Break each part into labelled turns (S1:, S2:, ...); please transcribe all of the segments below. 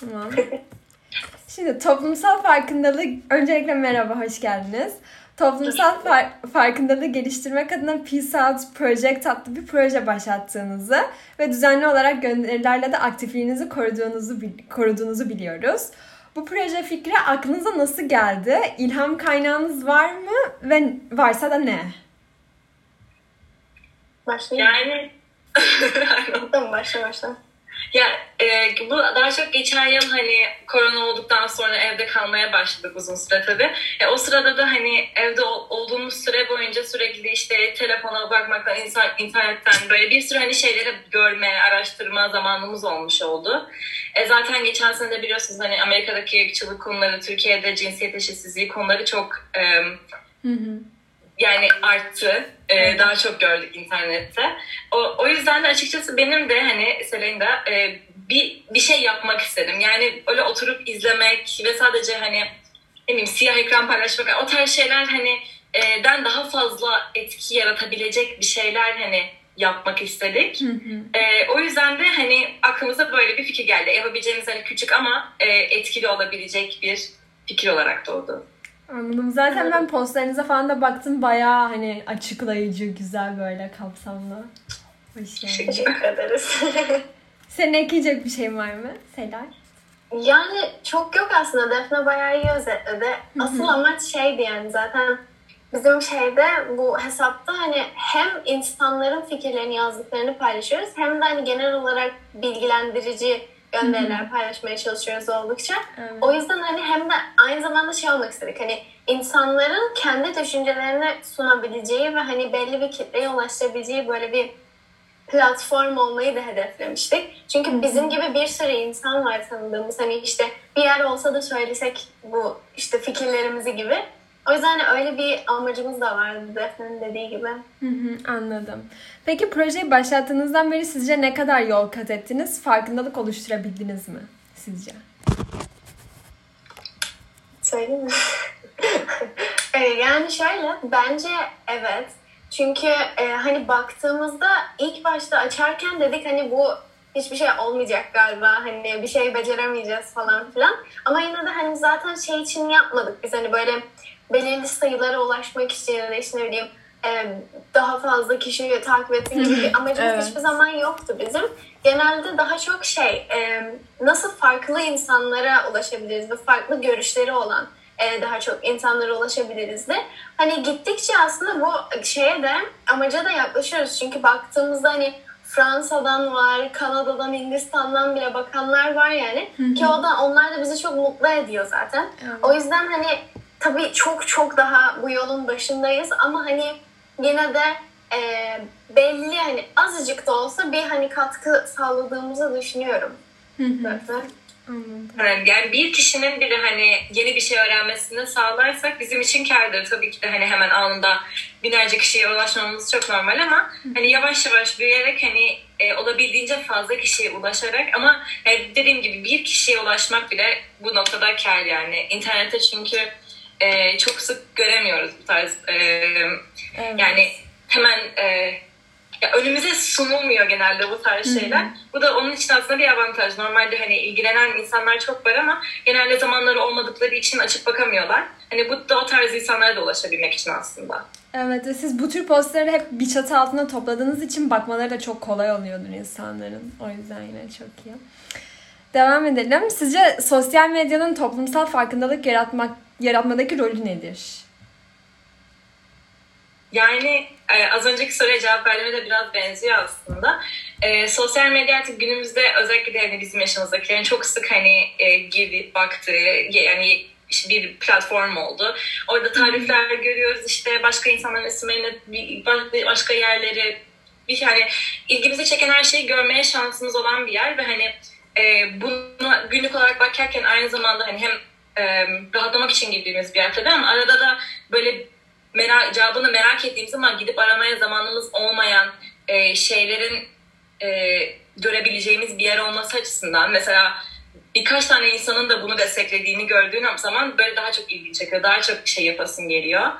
S1: Tamam. Şimdi toplumsal farkındalık, öncelikle merhaba, hoş geldiniz. Toplumsal far- farkındalığı geliştirmek adına Peace Out Project adlı bir proje başlattığınızı ve düzenli olarak gönderilerle de aktifliğinizi koruduğunuzu, koruduğunuzu biliyoruz. Bu proje fikri aklınıza nasıl geldi? İlham kaynağınız var mı? Ve varsa da ne?
S2: Başlayayım.
S3: Yani
S2: Tamam başla başla.
S3: Ya e, bu daha çok geçen yıl hani korona olduktan sonra evde kalmaya başladık uzun süre tabii. E, o sırada da hani evde ol- olduğumuz süre boyunca sürekli işte telefona bakmaktan, insan, internetten böyle bir sürü hani şeyleri görme, araştırma zamanımız olmuş oldu. E, zaten geçen sene de biliyorsunuz hani Amerika'daki ırkçılık konuları, Türkiye'de cinsiyet eşitsizliği konuları çok e,
S1: Hı hı.
S3: Yani arttı. Ee, daha çok gördük internette. O, o yüzden de açıkçası benim de hani Selin de e, bir, bir şey yapmak istedim. Yani öyle oturup izlemek ve sadece hani ne bileyim siyah ekran paylaşmak o tarz şeyler hani e, den daha fazla etki yaratabilecek bir şeyler hani yapmak istedik.
S1: Hı hı.
S3: E, o yüzden de hani aklımıza böyle bir fikir geldi. Yapabileceğimiz hani küçük ama e, etkili olabilecek bir fikir olarak doğdu.
S1: Anladım. Zaten ben postlarınıza falan da baktım. Bayağı hani açıklayıcı, güzel böyle kapsamlı. Hoş geldin.
S2: Teşekkür ederiz.
S1: Senin ekleyecek bir şeyin var mı Selay?
S2: yani çok yok aslında. Defne bayağı iyi özetledi. Asıl amaç şeydi yani zaten bizim şeyde bu hesapta hani hem insanların fikirlerini yazdıklarını paylaşıyoruz hem de hani genel olarak bilgilendirici gönderiler paylaşmaya çalışıyoruz oldukça.
S1: Evet.
S2: O yüzden hani hem de aynı zamanda şey olmak istedik. Hani insanların kendi düşüncelerini sunabileceği ve hani belli bir kitleye ulaşabileceği böyle bir platform olmayı da hedeflemiştik. Çünkü bizim gibi bir sürü insan var tanıdığımız. Hani işte bir yer olsa da söylesek bu işte fikirlerimizi gibi. O yüzden hani öyle bir amacımız da vardı Defne'nin dediği gibi.
S1: Hı hı, anladım. Peki projeyi başlattığınızdan beri sizce ne kadar yol kat ettiniz? Farkındalık oluşturabildiniz mi sizce?
S2: Söyleyeyim mi? Ee, yani şöyle bence evet. Çünkü e, hani baktığımızda ilk başta açarken dedik hani bu hiçbir şey olmayacak galiba. Hani bir şey beceremeyeceğiz falan filan. Ama yine de hani zaten şey için yapmadık. Biz hani böyle belirli sayılara ulaşmak için ya da işte ne bileyim e, daha fazla kişiyi takip etsin gibi bir amacımız
S1: Evet.
S2: hiçbir zaman yoktu bizim. Genelde daha çok şey e, nasıl farklı insanlara ulaşabiliriz ve farklı görüşleri olan e, daha çok insanlara ulaşabiliriz de. Hani gittikçe aslında bu şeye de amaca da yaklaşıyoruz. Çünkü baktığımızda hani Fransa'dan var, Kanada'dan, Hindistan'dan bile bakanlar var yani. Ki o da onlar da bizi çok mutlu ediyor zaten.
S1: Evet.
S2: O yüzden hani tabii çok çok daha bu yolun başındayız ama hani yine de e, belli hani azıcık da olsa bir hani katkı sağladığımızı düşünüyorum.
S1: Hı hı,
S2: Zaten.
S1: anladım.
S3: Yani, yani bir kişinin bile hani yeni bir şey öğrenmesini sağlarsak bizim için kârdır. Tabii ki de hani hemen anında binlerce kişiye ulaşmamız çok normal ama hani yavaş yavaş büyüyerek hani e, olabildiğince fazla kişiye ulaşarak ama yani dediğim gibi bir kişiye ulaşmak bile bu noktada kâr yani. İnternette çünkü e, çok sık göremiyoruz bu tarz e,
S1: Evet.
S3: yani hemen e, ya önümüze sunulmuyor genelde bu tarz şeyler. Bu da onun için aslında bir avantaj. Normalde hani ilgilenen insanlar çok var ama genelde zamanları olmadıkları için açıp bakamıyorlar. Hani bu da o tarz insanlara da ulaşabilmek için aslında.
S1: Evet ve siz bu tür postları hep bir çatı altında topladığınız için bakmaları da çok kolay oluyordur insanların. O yüzden yine çok iyi. Devam edelim. Sizce sosyal medyanın toplumsal farkındalık yaratmak yaratmadaki rolü nedir?
S3: Yani e, az önceki soruya cevap verdiğime de biraz benziyor aslında. E, sosyal medya artık günümüzde özellikle de hani bizim yaşımızdakilerin çok sık hani e, girdi, baktığı yani işte bir platform oldu. Orada tarifler görüyoruz işte başka insanların isimlerini, başka yerleri bir yani ilgimizi çeken her şeyi görmeye şansımız olan bir yer ve hani e, buna günlük olarak bakarken aynı zamanda hani hem e, rahatlamak için girdiğimiz bir yer tabii ama arada da böyle merak, cevabını merak ettiğim zaman gidip aramaya zamanımız olmayan e, şeylerin e, görebileceğimiz bir yer olması açısından mesela birkaç tane insanın da bunu desteklediğini gördüğün zaman böyle daha çok ilgi çekiyor. Daha çok şey yapasın geliyor.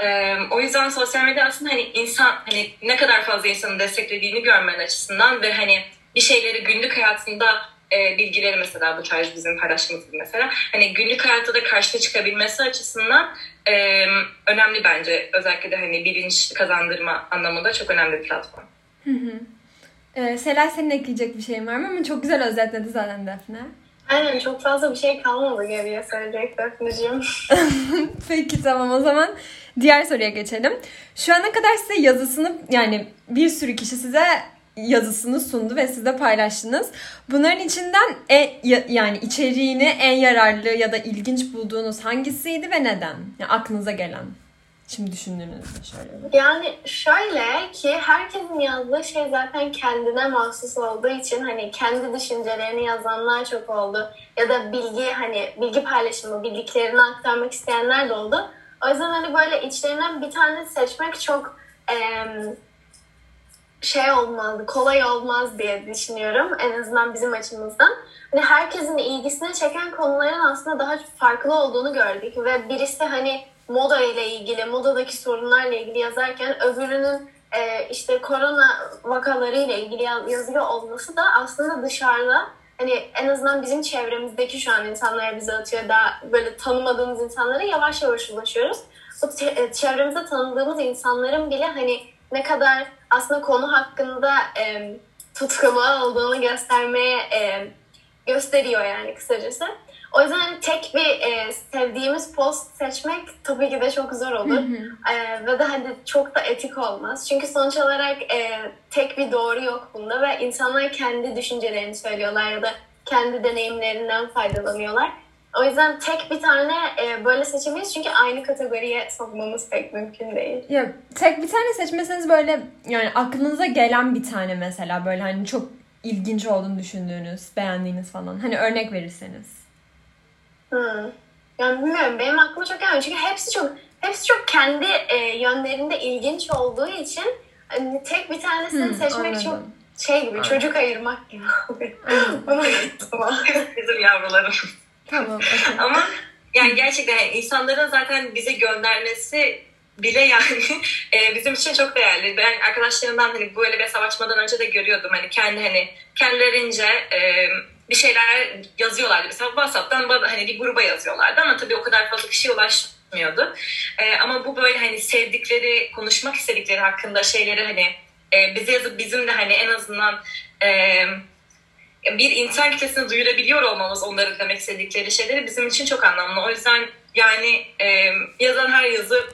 S3: E, o yüzden sosyal medya aslında hani insan hani ne kadar fazla insanın desteklediğini görmen açısından ve hani bir şeyleri günlük hayatında e, bilgileri mesela bu tarz bizim paylaştığımız gibi mesela hani günlük hayatta da karşına çıkabilmesi açısından e, önemli bence. Özellikle de hani bilinç kazandırma anlamında çok önemli bir platform.
S1: Hı hı. Ee, Selay senin ekleyecek bir şeyin var mı? Ama çok güzel özetledi zaten Defne.
S2: Aynen çok fazla bir şey kalmadı geriye söyleyecek Defne'cim.
S1: Peki tamam o zaman diğer soruya geçelim. Şu ana kadar size yazısını yani bir sürü kişi size yazısını sundu ve siz de paylaştınız. Bunların içinden en, ya- yani içeriğini en yararlı ya da ilginç bulduğunuz hangisiydi ve neden? Yani aklınıza gelen. Şimdi düşündüğünüzde şöyle.
S2: Yani şöyle ki herkesin yazdığı şey zaten kendine mahsus olduğu için hani kendi düşüncelerini yazanlar çok oldu. Ya da bilgi hani bilgi paylaşımı, bildiklerini aktarmak isteyenler de oldu. O yüzden hani böyle içlerinden bir tane seçmek çok em, şey olmazdı, kolay olmaz diye düşünüyorum. En azından bizim açımızdan. Hani herkesin ilgisini çeken konuların aslında daha farklı olduğunu gördük. Ve birisi hani moda ile ilgili, modadaki sorunlarla ilgili yazarken öbürünün e, işte korona vakaları ile ilgili yaz- yazıyor olması da aslında dışarıda hani en azından bizim çevremizdeki şu an insanlar bize atıyor daha böyle tanımadığımız insanlara yavaş yavaş ulaşıyoruz. Te- e, çevremizde tanıdığımız insanların bile hani ne kadar aslında konu hakkında e, tutkulu olduğunu göstermeye e, gösteriyor yani kısacası. O yüzden tek bir e, sevdiğimiz post seçmek tabii ki de çok zor olur. E, ve de hani çok da etik olmaz. Çünkü sonuç olarak e, tek bir doğru yok bunda ve insanlar kendi düşüncelerini söylüyorlar ya da kendi deneyimlerinden faydalanıyorlar. O yüzden tek bir tane e, böyle seçemeyiz çünkü aynı kategoriye sokmamız pek mümkün değil.
S1: Ya tek bir tane seçmeseniz böyle yani aklınıza gelen bir tane mesela böyle hani çok ilginç olduğunu düşündüğünüz, beğendiğiniz falan. Hani örnek verirseniz.
S2: Hmm. Yani bilmiyorum benim aklıma çok gelmiyor çünkü hepsi çok hepsi çok kendi e, yönlerinde ilginç olduğu için hani tek bir tanesini
S1: Hmm,
S2: seçmek çok
S1: anladım.
S2: şey gibi
S3: Evet.
S2: çocuk ayırmak gibi oluyor. Unuttum.
S3: Bizim yavrularım.
S1: Tamam. okey.
S3: Ama yani gerçekten yani insanların zaten bize göndermesi bile yani e, bizim için çok değerli. Ben arkadaşlarımdan hani böyle bir hesap açmadan önce de görüyordum. Hani kendi hani kendilerince e, bir şeyler yazıyorlardı. Mesela WhatsApp'tan bana hani bir gruba yazıyorlardı ama tabii o kadar fazla kişiye ulaşmıyordu. E, ama bu böyle hani sevdikleri, konuşmak istedikleri hakkında şeyleri hani e, bize yazıp bizim de hani en azından e, bir insan kitlesine duyurabiliyor olmamız onların demek istedikleri şeyleri bizim için çok anlamlı. O yüzden yani e, yazan her yazı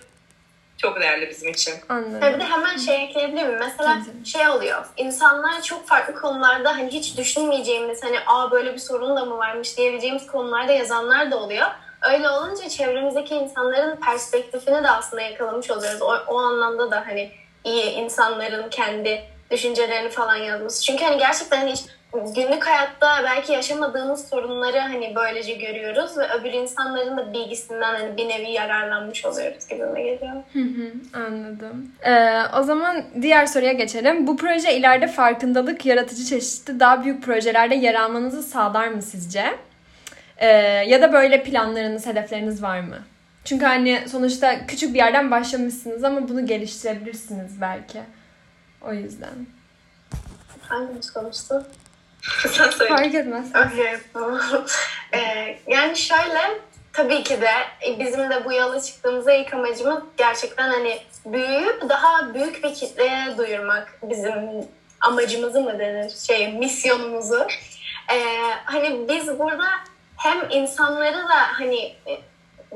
S3: çok değerli bizim için.
S2: Ha, bir de
S1: Anladım.
S2: hemen şey ekleyebilir miyim? Mesela
S1: Tabii, tabii.
S2: şey oluyor. İnsanlar çok farklı konularda hani hiç düşünmeyeceğimiz hani aa böyle bir sorun da mı varmış diyebileceğimiz konularda yazanlar da oluyor. Öyle olunca çevremizdeki insanların perspektifini de aslında yakalamış oluyoruz. O, o anlamda da hani iyi insanların kendi düşüncelerini falan yazması. Çünkü hani gerçekten hiç günlük hayatta belki yaşamadığımız sorunları hani böylece görüyoruz ve öbür insanların da bilgisinden hani bir nevi yararlanmış oluyoruz gibime geliyor.
S1: Hı hı, anladım. Ee, o zaman diğer soruya geçelim. Bu proje ileride farkındalık, yaratıcı çeşitli daha büyük projelerde yer almanızı sağlar mı sizce? Ee, ya da böyle planlarınız, hedefleriniz var mı? Çünkü hani sonuçta küçük bir yerden başlamışsınız ama bunu geliştirebilirsiniz belki. O yüzden.
S2: Hangimiz konuştu?
S3: Sen söyle.
S1: Fark etmez.
S2: Tamam. Ee, yani şöyle, tabii ki de e, bizim de bu yola çıktığımızda ilk amacımız gerçekten hani büyüyüp daha büyük bir kitleye duyurmak bizim amacımızı mı denir, şey misyonumuzu. Ee, hani biz burada hem insanları da hani e,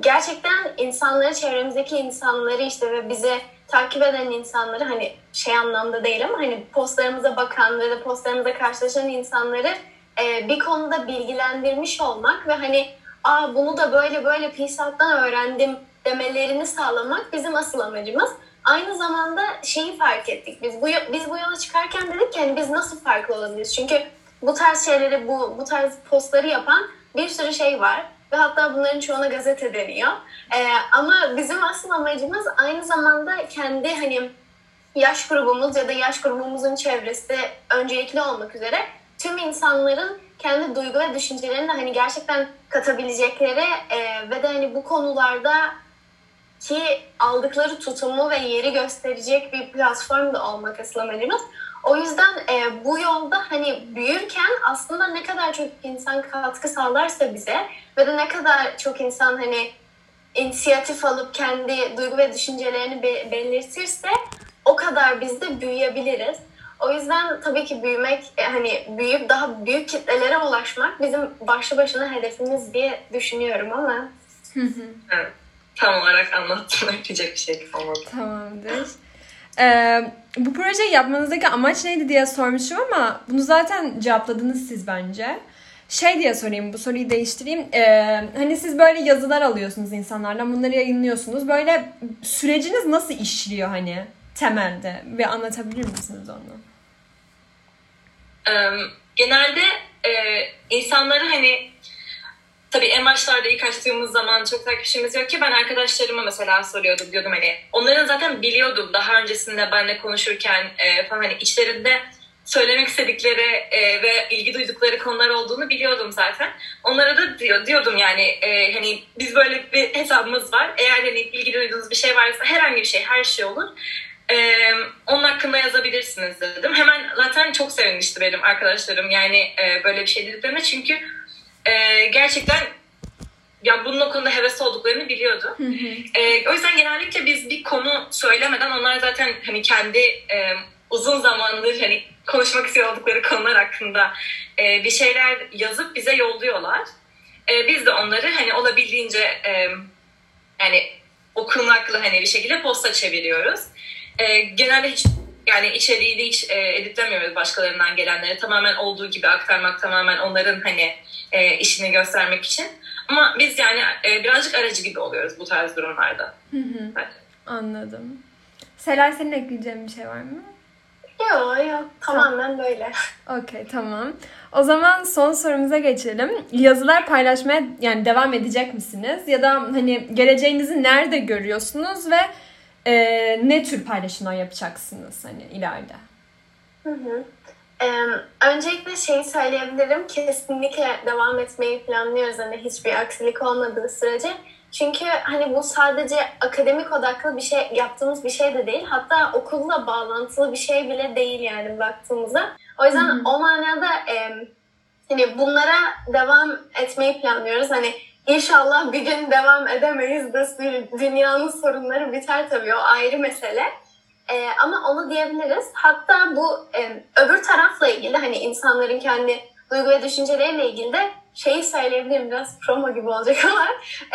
S2: gerçekten insanları, çevremizdeki insanları işte ve bize takip eden insanları hani şey anlamda değil ama hani postlarımıza bakan ve de postlarımıza karşılaşan insanları e, bir konuda bilgilendirmiş olmak ve hani aa bunu da böyle böyle PSAT'tan öğrendim demelerini sağlamak bizim asıl amacımız. Aynı zamanda şeyi fark ettik biz bu biz bu yola çıkarken dedik ki hani biz nasıl farklı olabiliriz? Çünkü bu tarz şeyleri bu bu tarz postları yapan bir sürü şey var ve hatta bunların çoğuna gazete deniyor. Ee, ama bizim asıl amacımız aynı zamanda kendi hani yaş grubumuz ya da yaş grubumuzun çevresi öncelikli olmak üzere tüm insanların kendi duygu ve düşüncelerini hani gerçekten katabilecekleri e, ve de hani bu konularda ki aldıkları tutumu ve yeri gösterecek bir platform da olmak asıl amacımız. O yüzden e, bu yolda hani büyürken aslında ne kadar çok insan katkı sağlarsa bize ve de ne kadar çok insan hani inisiyatif alıp kendi duygu ve düşüncelerini be- belirtirse o kadar biz de büyüyebiliriz. O yüzden tabii ki büyümek, e, hani büyüyüp daha büyük kitlelere ulaşmak bizim başlı başına hedefimiz diye düşünüyorum ama
S3: Evet. Tam olarak anlattım. Yapacak bir şey olmadı.
S1: Tamamdır. Ee, bu projeyi yapmanızdaki amaç neydi diye sormuşum ama bunu zaten cevapladınız siz bence. Şey diye sorayım, bu soruyu değiştireyim. Ee, hani siz böyle yazılar alıyorsunuz insanlardan, bunları yayınlıyorsunuz. Böyle süreciniz nasıl işliyor hani temelde? Bir anlatabilir misiniz onu?
S3: Ee, genelde e, insanları hani tabii en başlarda ilk açtığımız zaman çok takipçimiz yok ki ben arkadaşlarıma mesela soruyordum diyordum hani onların zaten biliyordum daha öncesinde benimle konuşurken e, falan hani içlerinde söylemek istedikleri e, ve ilgi duydukları konular olduğunu biliyordum zaten. Onlara da diyor, diyordum yani e, hani biz böyle bir hesabımız var. Eğer hani ilgi duyduğunuz bir şey varsa herhangi bir şey her şey olur. Ee, onun hakkında yazabilirsiniz dedim. Hemen zaten çok sevinmişti benim arkadaşlarım yani e, böyle bir şey dediklerine çünkü e, gerçekten ya bunun o konuda hevesli olduklarını biliyordu. E, o yüzden genellikle biz bir konu söylemeden onlar zaten hani kendi e, uzun zamandır hani konuşmak istiyor oldukları konular hakkında e, bir şeyler yazıp bize yolluyorlar. E, biz de onları hani olabildiğince e, yani okunaklı hani bir şekilde posta çeviriyoruz. E, genelde hiç yani içeriği de hiç e, editlemiyoruz başkalarından gelenleri. Tamamen olduğu gibi aktarmak, tamamen onların hani e, işini göstermek için. Ama biz yani e, birazcık aracı gibi oluyoruz bu tarz durumlarda. Evet.
S1: Anladım. Selay senin ekleyeceğin bir şey var mı?
S2: yok yok tamamen böyle.
S1: Okey tamam. O zaman son sorumuza geçelim. Yazılar paylaşmaya yani devam edecek misiniz? Ya da hani geleceğinizi nerede görüyorsunuz ve e, ne tür paylaşımlar yapacaksınız hani ileride?
S2: Hı hı. Ee, öncelikle şeyi söyleyebilirim. Kesinlikle devam etmeyi planlıyoruz. Hani hiçbir aksilik olmadığı sürece. Çünkü hani bu sadece akademik odaklı bir şey yaptığımız bir şey de değil. Hatta okulla bağlantılı bir şey bile değil yani baktığımızda. O yüzden
S1: Hı hı.
S2: o manada e, hani bunlara devam etmeyi planlıyoruz. Hani inşallah bir gün devam edemeyiz de dünyanın sorunları biter tabii o ayrı mesele. Ee, ama onu diyebiliriz. Hatta bu e, öbür tarafla ilgili hani insanların kendi duygu ve düşünceleriyle ilgili de şeyi söyleyebilirim biraz promo gibi olacak ama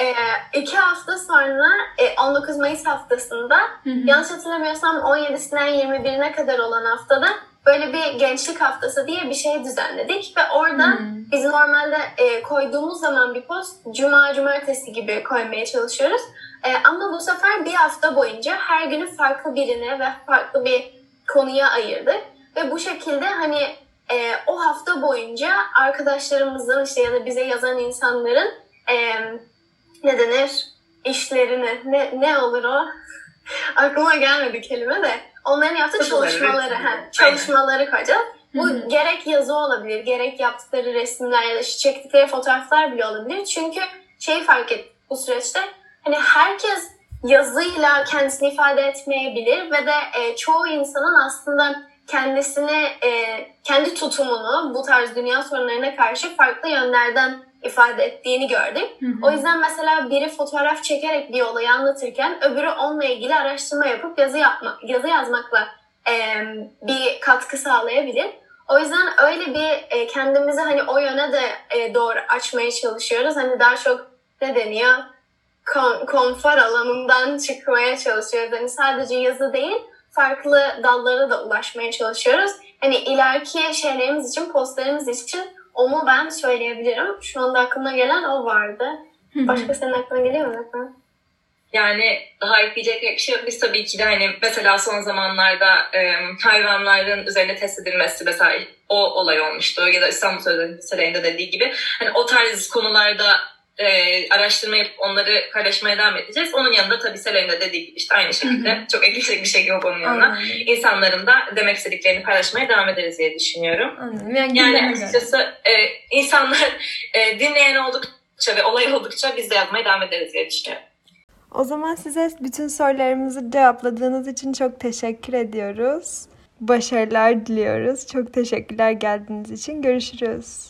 S2: e, iki hafta sonra e, 19 Mayıs haftasında
S1: Hı hı.
S2: yanlış hatırlamıyorsam 17'sinden 21'ine kadar olan haftada böyle bir gençlik haftası diye bir şey düzenledik ve orada
S1: Hmm.
S2: biz normalde e, koyduğumuz zaman bir post cuma cumartesi gibi koymaya çalışıyoruz. E, ama bu sefer bir hafta boyunca her günü farklı birine ve farklı bir konuya ayırdık. Ve bu şekilde hani e, o hafta boyunca arkadaşlarımızın işte ya da bize yazan insanların e, ne denir işlerini ne, ne olur o aklıma gelmedi kelime de onların yaptığı
S3: Çalışmaları,
S2: çalışmaları
S3: resimleri.
S2: ha,
S3: Aynen.
S2: çalışmaları koyacağız. Bu
S1: Hı hı.
S2: gerek yazı olabilir, gerek yaptıkları resimler ya da çektikleri fotoğraflar bile olabilir. Çünkü şeyi fark ettik bu süreçte hani herkes yazıyla kendisini ifade etmeyebilir ve de e, çoğu insanın aslında kendisini, e, kendi tutumunu bu tarz dünya sorunlarına karşı farklı yönlerden ifade ettiğini gördük.
S1: Hı hı.
S2: O yüzden mesela biri fotoğraf çekerek bir olayı anlatırken öbürü onunla ilgili araştırma yapıp yazı yapma, yazı yazmakla e, bir katkı sağlayabilir. O yüzden öyle bir e, kendimizi hani o yöne de e, doğru açmaya çalışıyoruz. Hani daha çok ne deniyor? Kon- konfor alanından çıkmaya çalışıyoruz. Hani sadece yazı değil, farklı dallara da ulaşmaya çalışıyoruz. Hani ileriki şeylerimiz için, postlarımız için onu ben söyleyebilirim. Şu anda aklıma gelen o vardı. Başka senin aklına geliyor mu? Efendim?
S3: Yani daha ekleyecek bir şey yok. Biz tabii ki de hani mesela son zamanlarda e, hayvanların üzerine test edilmesi mesela o olay olmuştu. Ya da İstanbul Sözleşmesi'nde dediği gibi hani o tarz konularda e, araştırma yapıp onları paylaşmaya devam edeceğiz. Onun yanında tabii Selen'in de dediği gibi işte aynı şekilde çok ekleyecek bir şey yok onun yanına.
S1: Anladım.
S3: İnsanların da demek istediklerini paylaşmaya devam ederiz diye düşünüyorum.
S1: Anladım. Yani,
S3: Yani açıkçası e, insanlar e, dinleyen oldukça ve olay oldukça biz de yazmaya devam ederiz diye düşünüyorum.
S1: O zaman size bütün sorularımızı cevapladığınız için çok teşekkür ediyoruz. başarılar diliyoruz. Çok teşekkürler geldiğiniz için. Görüşürüz.